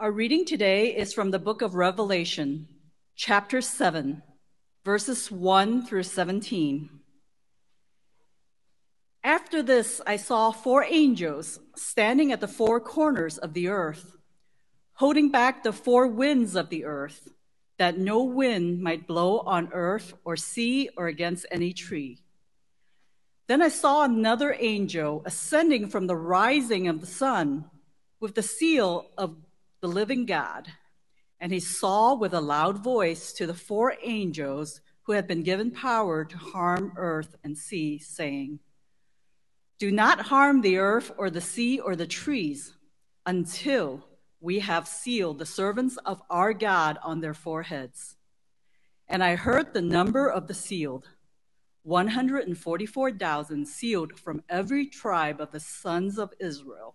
Our reading today is from the book of Revelation, chapter 7, verses 1 through 17. After this, I saw four angels standing at the four corners of the earth, holding back the four winds of the earth, that no wind might blow on earth or sea or against any tree. Then I saw another angel ascending from the rising of the sun with the seal of the living God. And he saw with a loud voice to the four angels who had been given power to harm earth and sea, saying, Do not harm the earth or the sea or the trees until we have sealed the servants of our God on their foreheads. And I heard the number of the sealed 144,000 sealed from every tribe of the sons of Israel.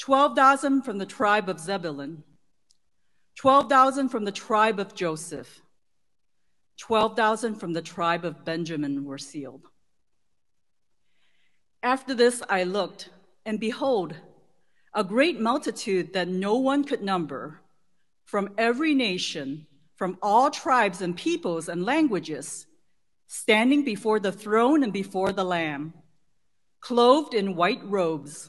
12,000 from the tribe of Zebulun, 12,000 from the tribe of Joseph, 12,000 from the tribe of Benjamin were sealed. After this I looked, and behold, a great multitude that no one could number, from every nation, from all tribes and peoples and languages, standing before the throne and before the Lamb, clothed in white robes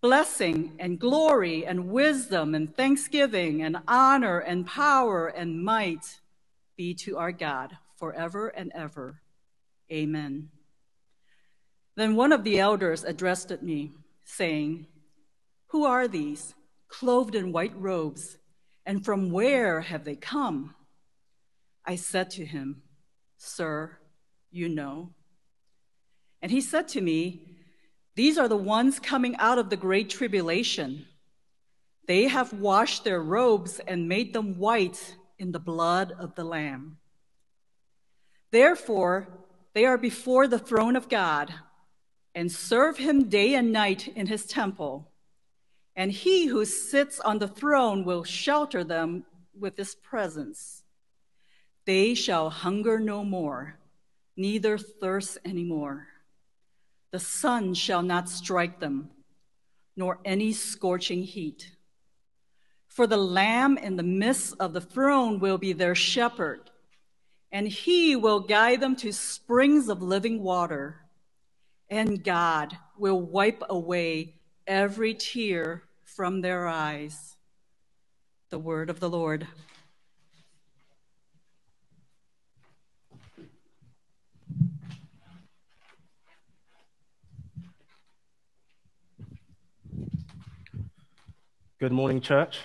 Blessing and glory and wisdom and thanksgiving and honor and power and might be to our God forever and ever. Amen. Then one of the elders addressed me, saying, Who are these, clothed in white robes, and from where have they come? I said to him, Sir, you know. And he said to me, these are the ones coming out of the great tribulation. They have washed their robes and made them white in the blood of the Lamb. Therefore, they are before the throne of God and serve him day and night in his temple. And he who sits on the throne will shelter them with his presence. They shall hunger no more, neither thirst any more. The sun shall not strike them, nor any scorching heat. For the Lamb in the midst of the throne will be their shepherd, and he will guide them to springs of living water. And God will wipe away every tear from their eyes. The word of the Lord. Good morning, church.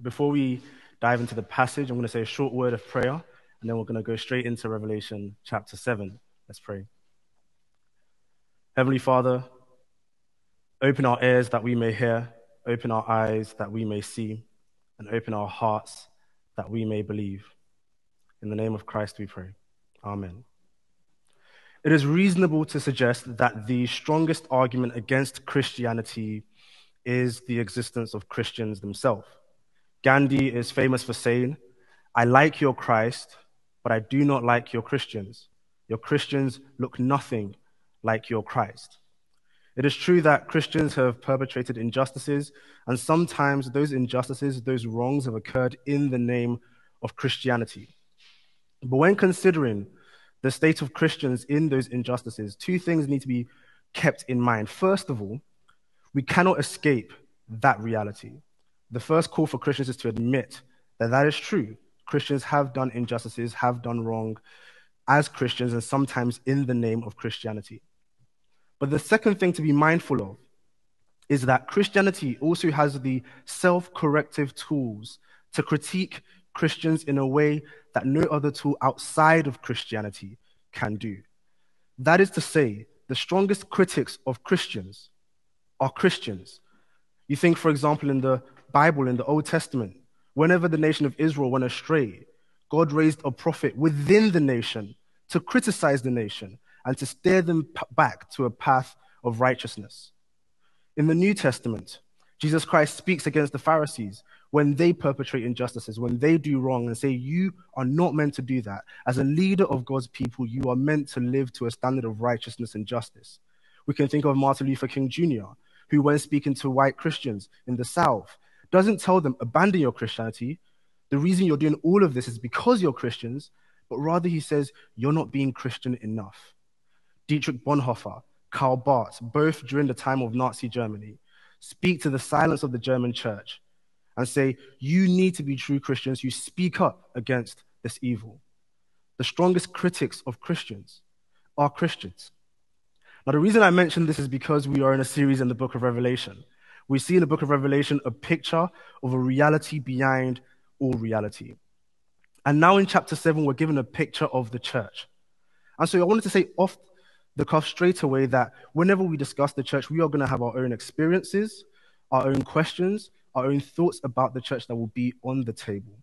Before we dive into the passage, I'm going to say a short word of prayer, and then we're going to go straight into Revelation chapter 7. Let's pray. Heavenly Father, open our ears that we may hear, open our eyes that we may see, and open our hearts that we may believe. In the name of Christ we pray. Amen. It is reasonable to suggest that the strongest argument against Christianity is the existence of Christians themselves. Gandhi is famous for saying, I like your Christ, but I do not like your Christians. Your Christians look nothing like your Christ. It is true that Christians have perpetrated injustices, and sometimes those injustices, those wrongs have occurred in the name of Christianity. But when considering the state of Christians in those injustices, two things need to be kept in mind. First of all, we cannot escape that reality. The first call for Christians is to admit that that is true. Christians have done injustices, have done wrong as Christians, and sometimes in the name of Christianity. But the second thing to be mindful of is that Christianity also has the self corrective tools to critique Christians in a way that no other tool outside of Christianity can do. That is to say, the strongest critics of Christians are Christians. You think, for example, in the Bible, in the Old Testament, whenever the nation of Israel went astray, God raised a prophet within the nation to criticize the nation and to steer them back to a path of righteousness. In the New Testament, Jesus Christ speaks against the Pharisees when they perpetrate injustices, when they do wrong, and say, You are not meant to do that. As a leader of God's people, you are meant to live to a standard of righteousness and justice. We can think of Martin Luther King Jr., who, when speaking to white Christians in the South, doesn't tell them, Abandon your Christianity. The reason you're doing all of this is because you're Christians, but rather he says, You're not being Christian enough. Dietrich Bonhoeffer, Karl Barth, both during the time of Nazi Germany, speak to the silence of the German church and say, You need to be true Christians who speak up against this evil. The strongest critics of Christians are Christians. Now, the reason I mention this is because we are in a series in the book of Revelation. We see in the book of Revelation a picture of a reality behind all reality. And now in chapter 7, we're given a picture of the church. And so I wanted to say off the cuff straight away that whenever we discuss the church, we are going to have our own experiences, our own questions, our own thoughts about the church that will be on the table.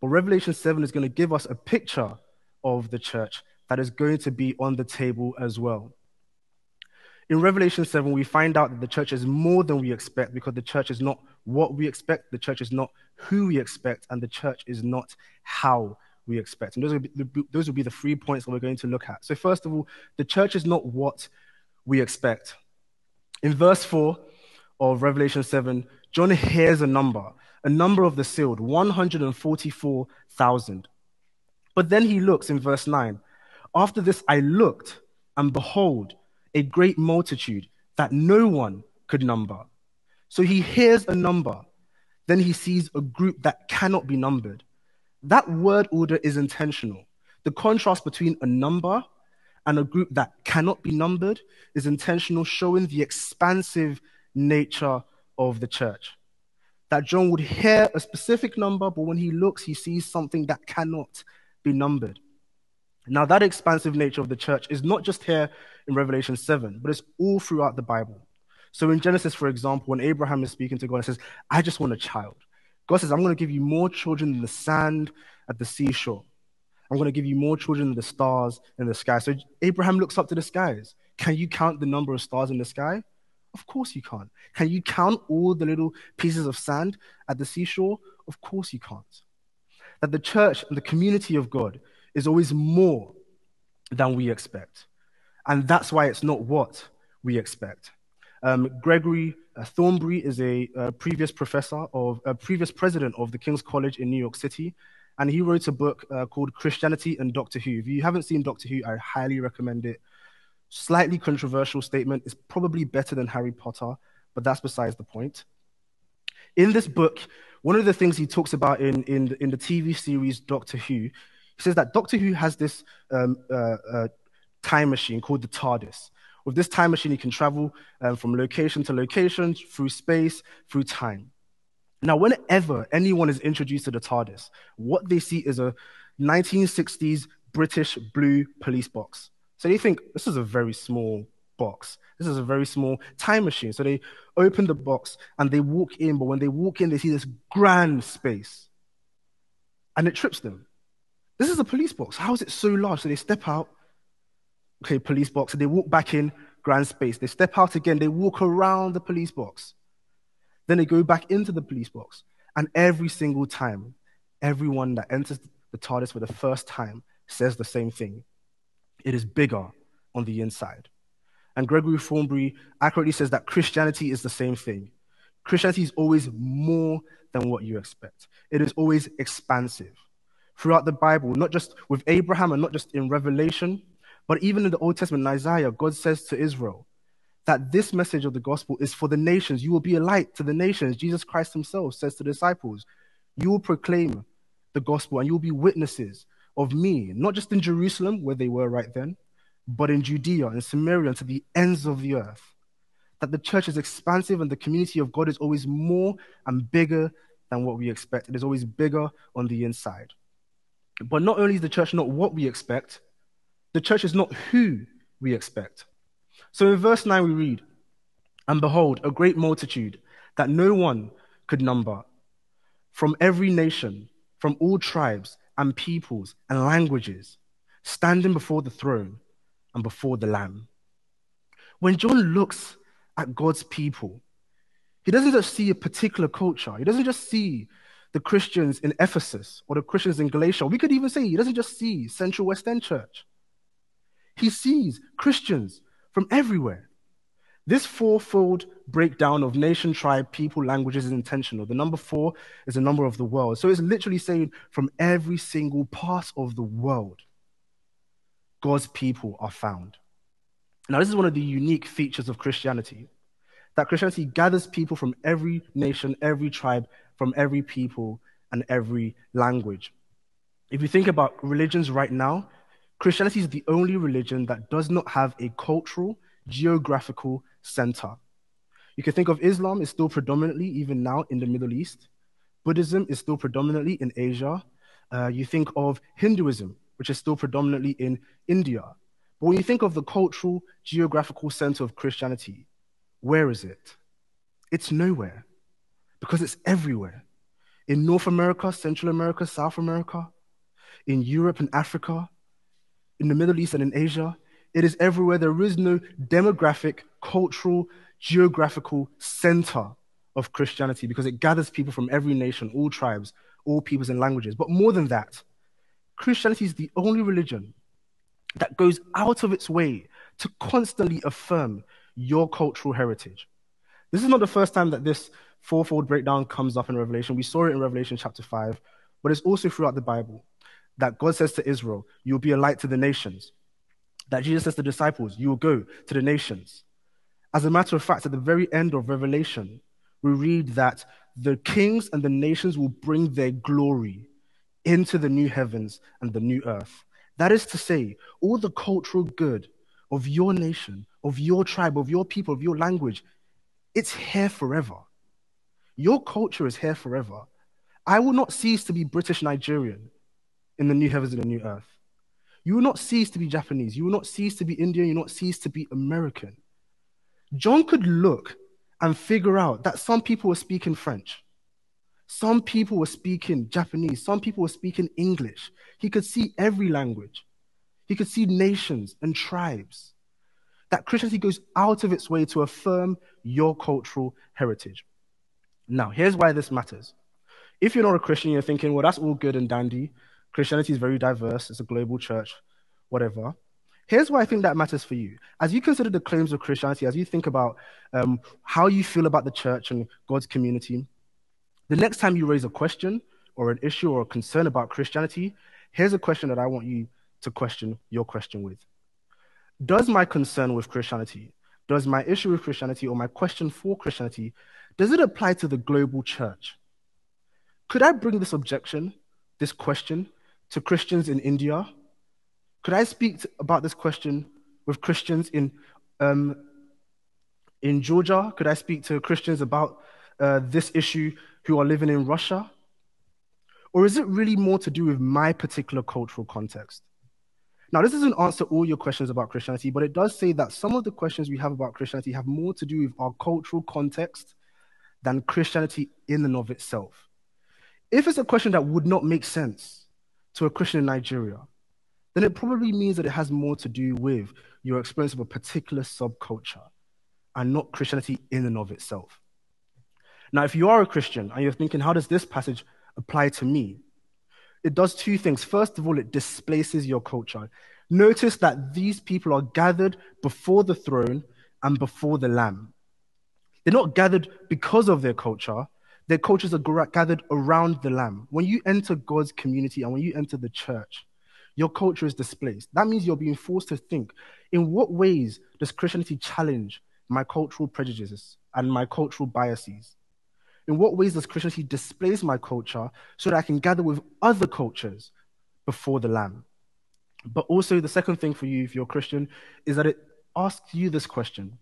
But Revelation 7 is going to give us a picture of the church that is going to be on the table as well. In Revelation 7, we find out that the church is more than we expect because the church is not what we expect, the church is not who we expect, and the church is not how we expect. And those will, be, those will be the three points that we're going to look at. So, first of all, the church is not what we expect. In verse 4 of Revelation 7, John hears a number, a number of the sealed, 144,000. But then he looks in verse 9. After this, I looked, and behold, a great multitude that no one could number. So he hears a number, then he sees a group that cannot be numbered. That word order is intentional. The contrast between a number and a group that cannot be numbered is intentional, showing the expansive nature of the church. That John would hear a specific number, but when he looks, he sees something that cannot be numbered. Now, that expansive nature of the church is not just here in Revelation 7, but it's all throughout the Bible. So in Genesis, for example, when Abraham is speaking to God and says, I just want a child. God says, I'm going to give you more children than the sand at the seashore. I'm going to give you more children than the stars in the sky. So Abraham looks up to the skies. Can you count the number of stars in the sky? Of course you can't. Can you count all the little pieces of sand at the seashore? Of course you can't. That the church and the community of God is always more than we expect. And that's why it's not what we expect. Um, Gregory uh, Thornbury is a, a, uh, previous professor of a previous president of the King's College in New York City, and he wrote a book uh, called Christianity and Doctor Who. If you haven't seen Doctor Who, I highly recommend it. Slightly controversial statement. It's probably better than Harry Potter, but that's besides the point. In this book, one of the things he talks about in, in, in the TV series Doctor Who, says that Doctor Who has this um, uh, uh, time machine called the TARDIS. With this time machine, you can travel um, from location to location, through space, through time. Now, whenever anyone is introduced to the TARDIS, what they see is a 1960s British blue police box. So they think this is a very small box. This is a very small time machine. So they open the box and they walk in, but when they walk in, they see this grand space and it trips them. This is a police box. How is it so large? So they step out okay, police box, and they walk back in, grand space. They step out again, they walk around the police box. Then they go back into the police box. And every single time, everyone that enters the TARDIS for the first time says the same thing it is bigger on the inside. And Gregory Thornbury accurately says that Christianity is the same thing. Christianity is always more than what you expect, it is always expansive. Throughout the Bible, not just with Abraham and not just in Revelation, but even in the Old Testament, in Isaiah, God says to Israel that this message of the gospel is for the nations. You will be a light to the nations. Jesus Christ himself says to the disciples, You will proclaim the gospel, and you'll be witnesses of me, not just in Jerusalem, where they were right then, but in Judea and Samaria and to the ends of the earth. That the church is expansive and the community of God is always more and bigger than what we expect. It is always bigger on the inside. But not only is the church not what we expect, the church is not who we expect. So in verse 9, we read, And behold, a great multitude that no one could number from every nation, from all tribes and peoples and languages, standing before the throne and before the Lamb. When John looks at God's people, he doesn't just see a particular culture, he doesn't just see the Christians in Ephesus or the Christians in Galatia. We could even say he doesn't just see Central West End Church, he sees Christians from everywhere. This fourfold breakdown of nation, tribe, people, languages is intentional. The number four is the number of the world. So it's literally saying from every single part of the world, God's people are found. Now, this is one of the unique features of Christianity that Christianity gathers people from every nation, every tribe, from every people, and every language. If you think about religions right now, Christianity is the only religion that does not have a cultural, geographical center. You can think of Islam is still predominantly, even now, in the Middle East. Buddhism is still predominantly in Asia. Uh, you think of Hinduism, which is still predominantly in India. But when you think of the cultural, geographical center of Christianity, where is it? It's nowhere because it's everywhere. In North America, Central America, South America, in Europe and Africa, in the Middle East and in Asia, it is everywhere. There is no demographic, cultural, geographical center of Christianity because it gathers people from every nation, all tribes, all peoples and languages. But more than that, Christianity is the only religion that goes out of its way to constantly affirm your cultural heritage. This is not the first time that this fourfold breakdown comes up in Revelation. We saw it in Revelation chapter 5, but it's also throughout the Bible that God says to Israel, You'll be a light to the nations that Jesus says to the disciples, You will go to the nations. As a matter of fact, at the very end of Revelation, we read that the kings and the nations will bring their glory into the new heavens and the new earth. That is to say, all the cultural good of your nation, of your tribe, of your people, of your language, it's here forever. Your culture is here forever. I will not cease to be British Nigerian in the new heavens and the new earth. You will not cease to be Japanese. You will not cease to be Indian. You will not cease to be American. John could look and figure out that some people were speaking French. Some people were speaking Japanese. Some people were speaking English. He could see every language. He could see nations and tribes. That Christianity goes out of its way to affirm your cultural heritage. Now, here's why this matters. If you're not a Christian, you're thinking, well, that's all good and dandy. Christianity is very diverse, it's a global church, whatever. Here's why I think that matters for you. As you consider the claims of Christianity, as you think about um, how you feel about the church and God's community, the next time you raise a question or an issue or a concern about Christianity, here's a question that I want you to question your question with. Does my concern with Christianity, does my issue with Christianity or my question for Christianity, does it apply to the global church? Could I bring this objection, this question, to Christians in India? Could I speak about this question with Christians in, um, in Georgia? Could I speak to Christians about uh, this issue who are living in Russia? Or is it really more to do with my particular cultural context? Now, this doesn't answer all your questions about Christianity, but it does say that some of the questions we have about Christianity have more to do with our cultural context than Christianity in and of itself. If it's a question that would not make sense, to a Christian in Nigeria, then it probably means that it has more to do with your experience of a particular subculture and not Christianity in and of itself. Now, if you are a Christian and you're thinking, how does this passage apply to me? It does two things. First of all, it displaces your culture. Notice that these people are gathered before the throne and before the Lamb. They're not gathered because of their culture, their cultures are gathered around the Lamb. When you enter God's community and when you enter the church, your culture is displaced. That means you're being forced to think in what ways does Christianity challenge my cultural prejudices and my cultural biases? In what ways does Christianity displace my culture so that I can gather with other cultures before the Lamb? But also, the second thing for you, if you're a Christian, is that it asks you this question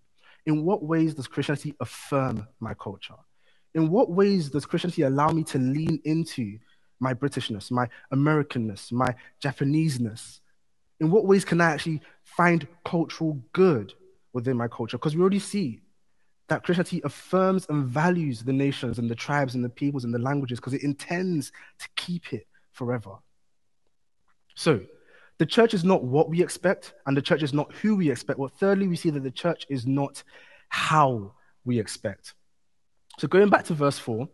In what ways does Christianity affirm my culture? In what ways does Christianity allow me to lean into my Britishness, my Americanness, my Japaneseness? In what ways can I actually find cultural good within my culture? Because we already see that Christianity affirms and values the nations and the tribes and the peoples and the languages because it intends to keep it forever. So, the church is not what we expect, and the church is not who we expect. Well, thirdly, we see that the church is not how we expect. So, going back to verse 4,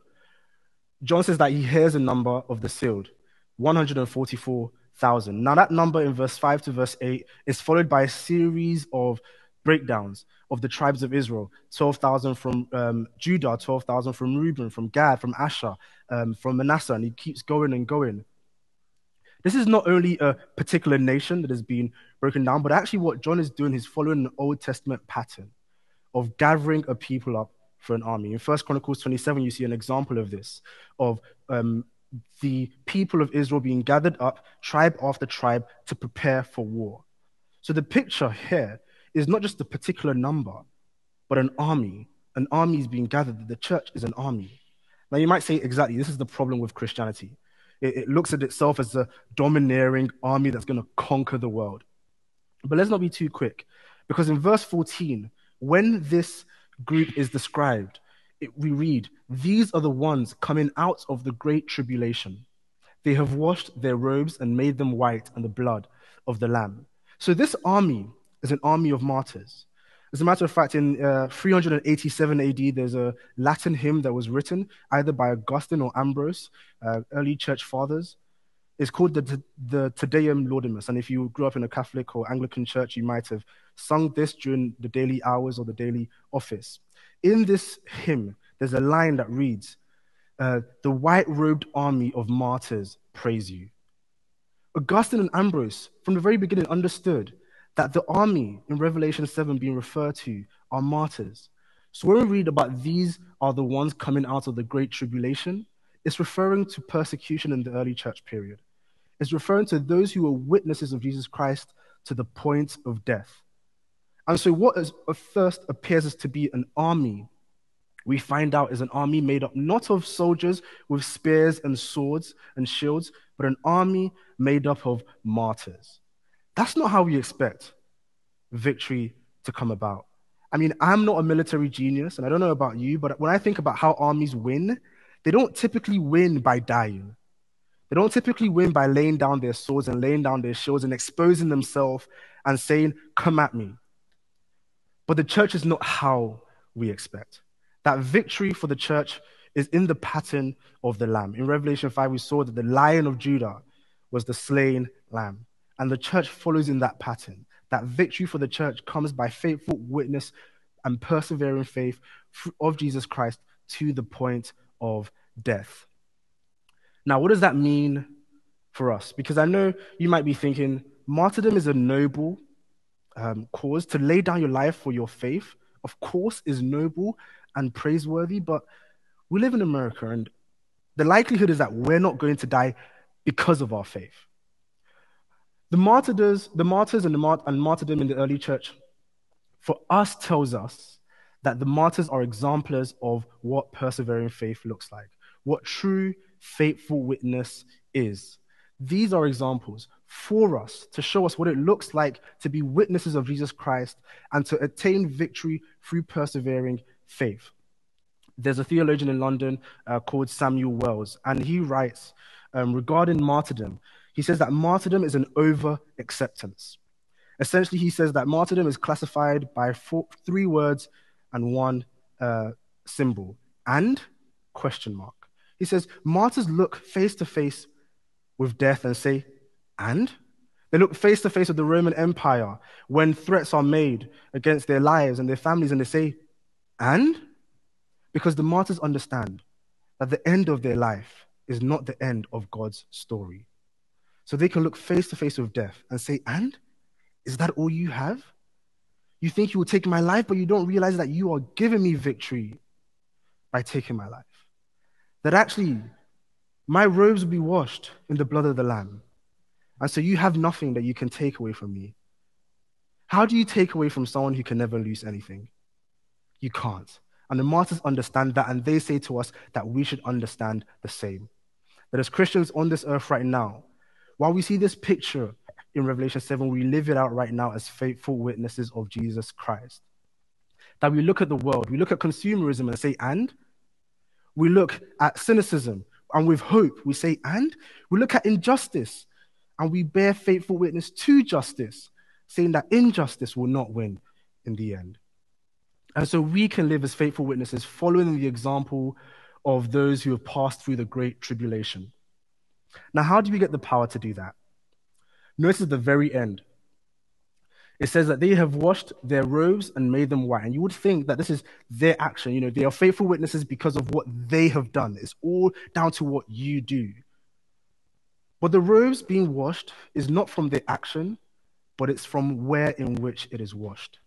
John says that he hears a number of the sealed 144,000. Now, that number in verse 5 to verse 8 is followed by a series of breakdowns of the tribes of Israel 12,000 from um, Judah, 12,000 from Reuben, from Gad, from Asher, um, from Manasseh, and he keeps going and going. This is not only a particular nation that has been broken down, but actually what John is doing is following an Old Testament pattern of gathering a people up for an army. In First Chronicles 27, you see an example of this, of um, the people of Israel being gathered up, tribe after tribe, to prepare for war. So the picture here is not just a particular number, but an army. An army is being gathered. The church is an army. Now, you might say, exactly, this is the problem with Christianity. It, it looks at itself as a domineering army that's going to conquer the world. But let's not be too quick, because in verse 14, when this group is described, it, we read, These are the ones coming out of the great tribulation. They have washed their robes and made them white in the blood of the Lamb. So this army is an army of martyrs. As a matter of fact, in uh, 387 AD, there's a Latin hymn that was written either by Augustine or Ambrose, uh, early church fathers. It's called the, the Te Deum Laudamus. And if you grew up in a Catholic or Anglican church, you might have sung this during the daily hours or the daily office. In this hymn, there's a line that reads, uh, The white robed army of martyrs praise you. Augustine and Ambrose, from the very beginning, understood that the army in Revelation 7 being referred to are martyrs. So when we read about these are the ones coming out of the great tribulation, it's referring to persecution in the early church period. It's referring to those who were witnesses of Jesus Christ to the point of death. And so, what is, at first appears as to be an army, we find out is an army made up not of soldiers with spears and swords and shields, but an army made up of martyrs. That's not how we expect victory to come about. I mean, I'm not a military genius, and I don't know about you, but when I think about how armies win, they don't typically win by dying. They don't typically win by laying down their swords and laying down their shields and exposing themselves and saying, Come at me. But the church is not how we expect. That victory for the church is in the pattern of the lamb. In Revelation 5, we saw that the lion of Judah was the slain lamb. And the church follows in that pattern. That victory for the church comes by faithful witness and persevering faith of Jesus Christ to the point of death. Now, what does that mean for us? Because I know you might be thinking martyrdom is a noble um, cause. To lay down your life for your faith, of course, is noble and praiseworthy, but we live in America, and the likelihood is that we're not going to die because of our faith. The martyrs, the martyrs and the mart- and martyrdom in the early church, for us tells us that the martyrs are exemplars of what persevering faith looks like, what true faithful witness is. These are examples for us to show us what it looks like to be witnesses of Jesus Christ and to attain victory through persevering faith. There's a theologian in London uh, called Samuel Wells, and he writes um, regarding martyrdom he says that martyrdom is an over acceptance. Essentially, he says that martyrdom is classified by four, three words and one uh, symbol and question mark. He says martyrs look face to face with death and say, and? They look face to face with the Roman Empire when threats are made against their lives and their families, and they say, and? Because the martyrs understand that the end of their life is not the end of God's story. So they can look face to face with death and say, And? Is that all you have? You think you will take my life, but you don't realize that you are giving me victory by taking my life. that actually my robes will be washed in the blood of the Lamb. And so you have nothing that you can take away from me. How do you take away from someone who can never lose anything? You can't. And the martyrs understand that, and they say to us that we should understand the same. That as Christians on this earth right now, while we see this picture in Revelation 7, we live it out right now as faithful witnesses of Jesus Christ. That we look at the world, we look at consumerism and say, and? We look at cynicism, and with hope, we say, and? We look at injustice, and we bear faithful witness to justice, saying that injustice will not win in the end. And so we can live as faithful witnesses, following the example of those who have passed through the great tribulation. Now, how do we get the power to do that? Notice at the very end, it says that they have washed their robes and made them white. And you would think that this is their action. You know, they are faithful witnesses because of what they have done. It's all down to what you do. But the robes being washed is not from their action, but it's from where in which it is washed.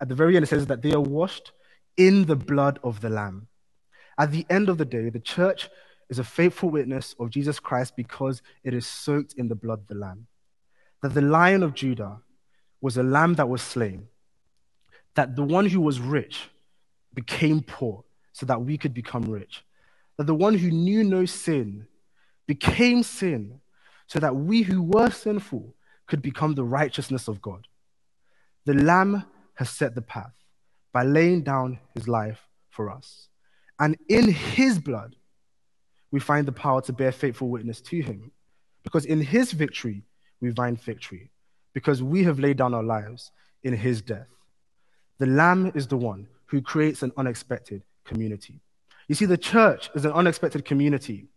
At the very end, it says that they are washed in the blood of the Lamb. At the end of the day, the church is a faithful witness of Jesus Christ because it is soaked in the blood of the Lamb. That the Lion of Judah was a lamb that was slain, that the one who was rich became poor so that we could become rich, that the one who knew no sin became sin so that we who were sinful could become the righteousness of God. The Lamb has set the path by laying down his life for us. And in his blood, we find the power to bear faithful witness to him. Because in his victory, we find victory because we have laid down our lives in his death. The Lamb is the one who creates an unexpected community. You see, the church is an unexpected community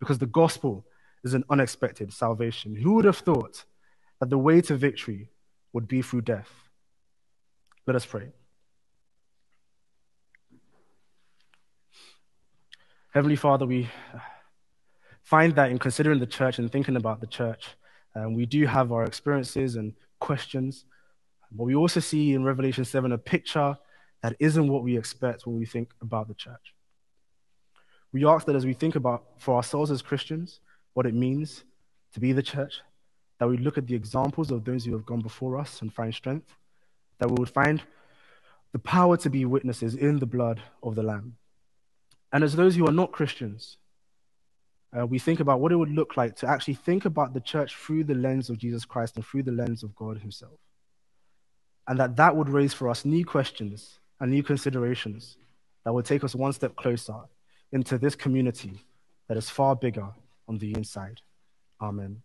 because the gospel is an unexpected salvation. Who would have thought that the way to victory would be through death? Let us pray. Heavenly Father, we find that in considering the church and thinking about the church, um, we do have our experiences and questions, but we also see in Revelation 7 a picture that isn't what we expect when we think about the church. We ask that as we think about for ourselves as Christians what it means to be the church, that we look at the examples of those who have gone before us and find strength, that we would find the power to be witnesses in the blood of the Lamb. And as those who are not Christians, uh, we think about what it would look like to actually think about the church through the lens of Jesus Christ and through the lens of God Himself. And that that would raise for us new questions and new considerations that would take us one step closer into this community that is far bigger on the inside. Amen.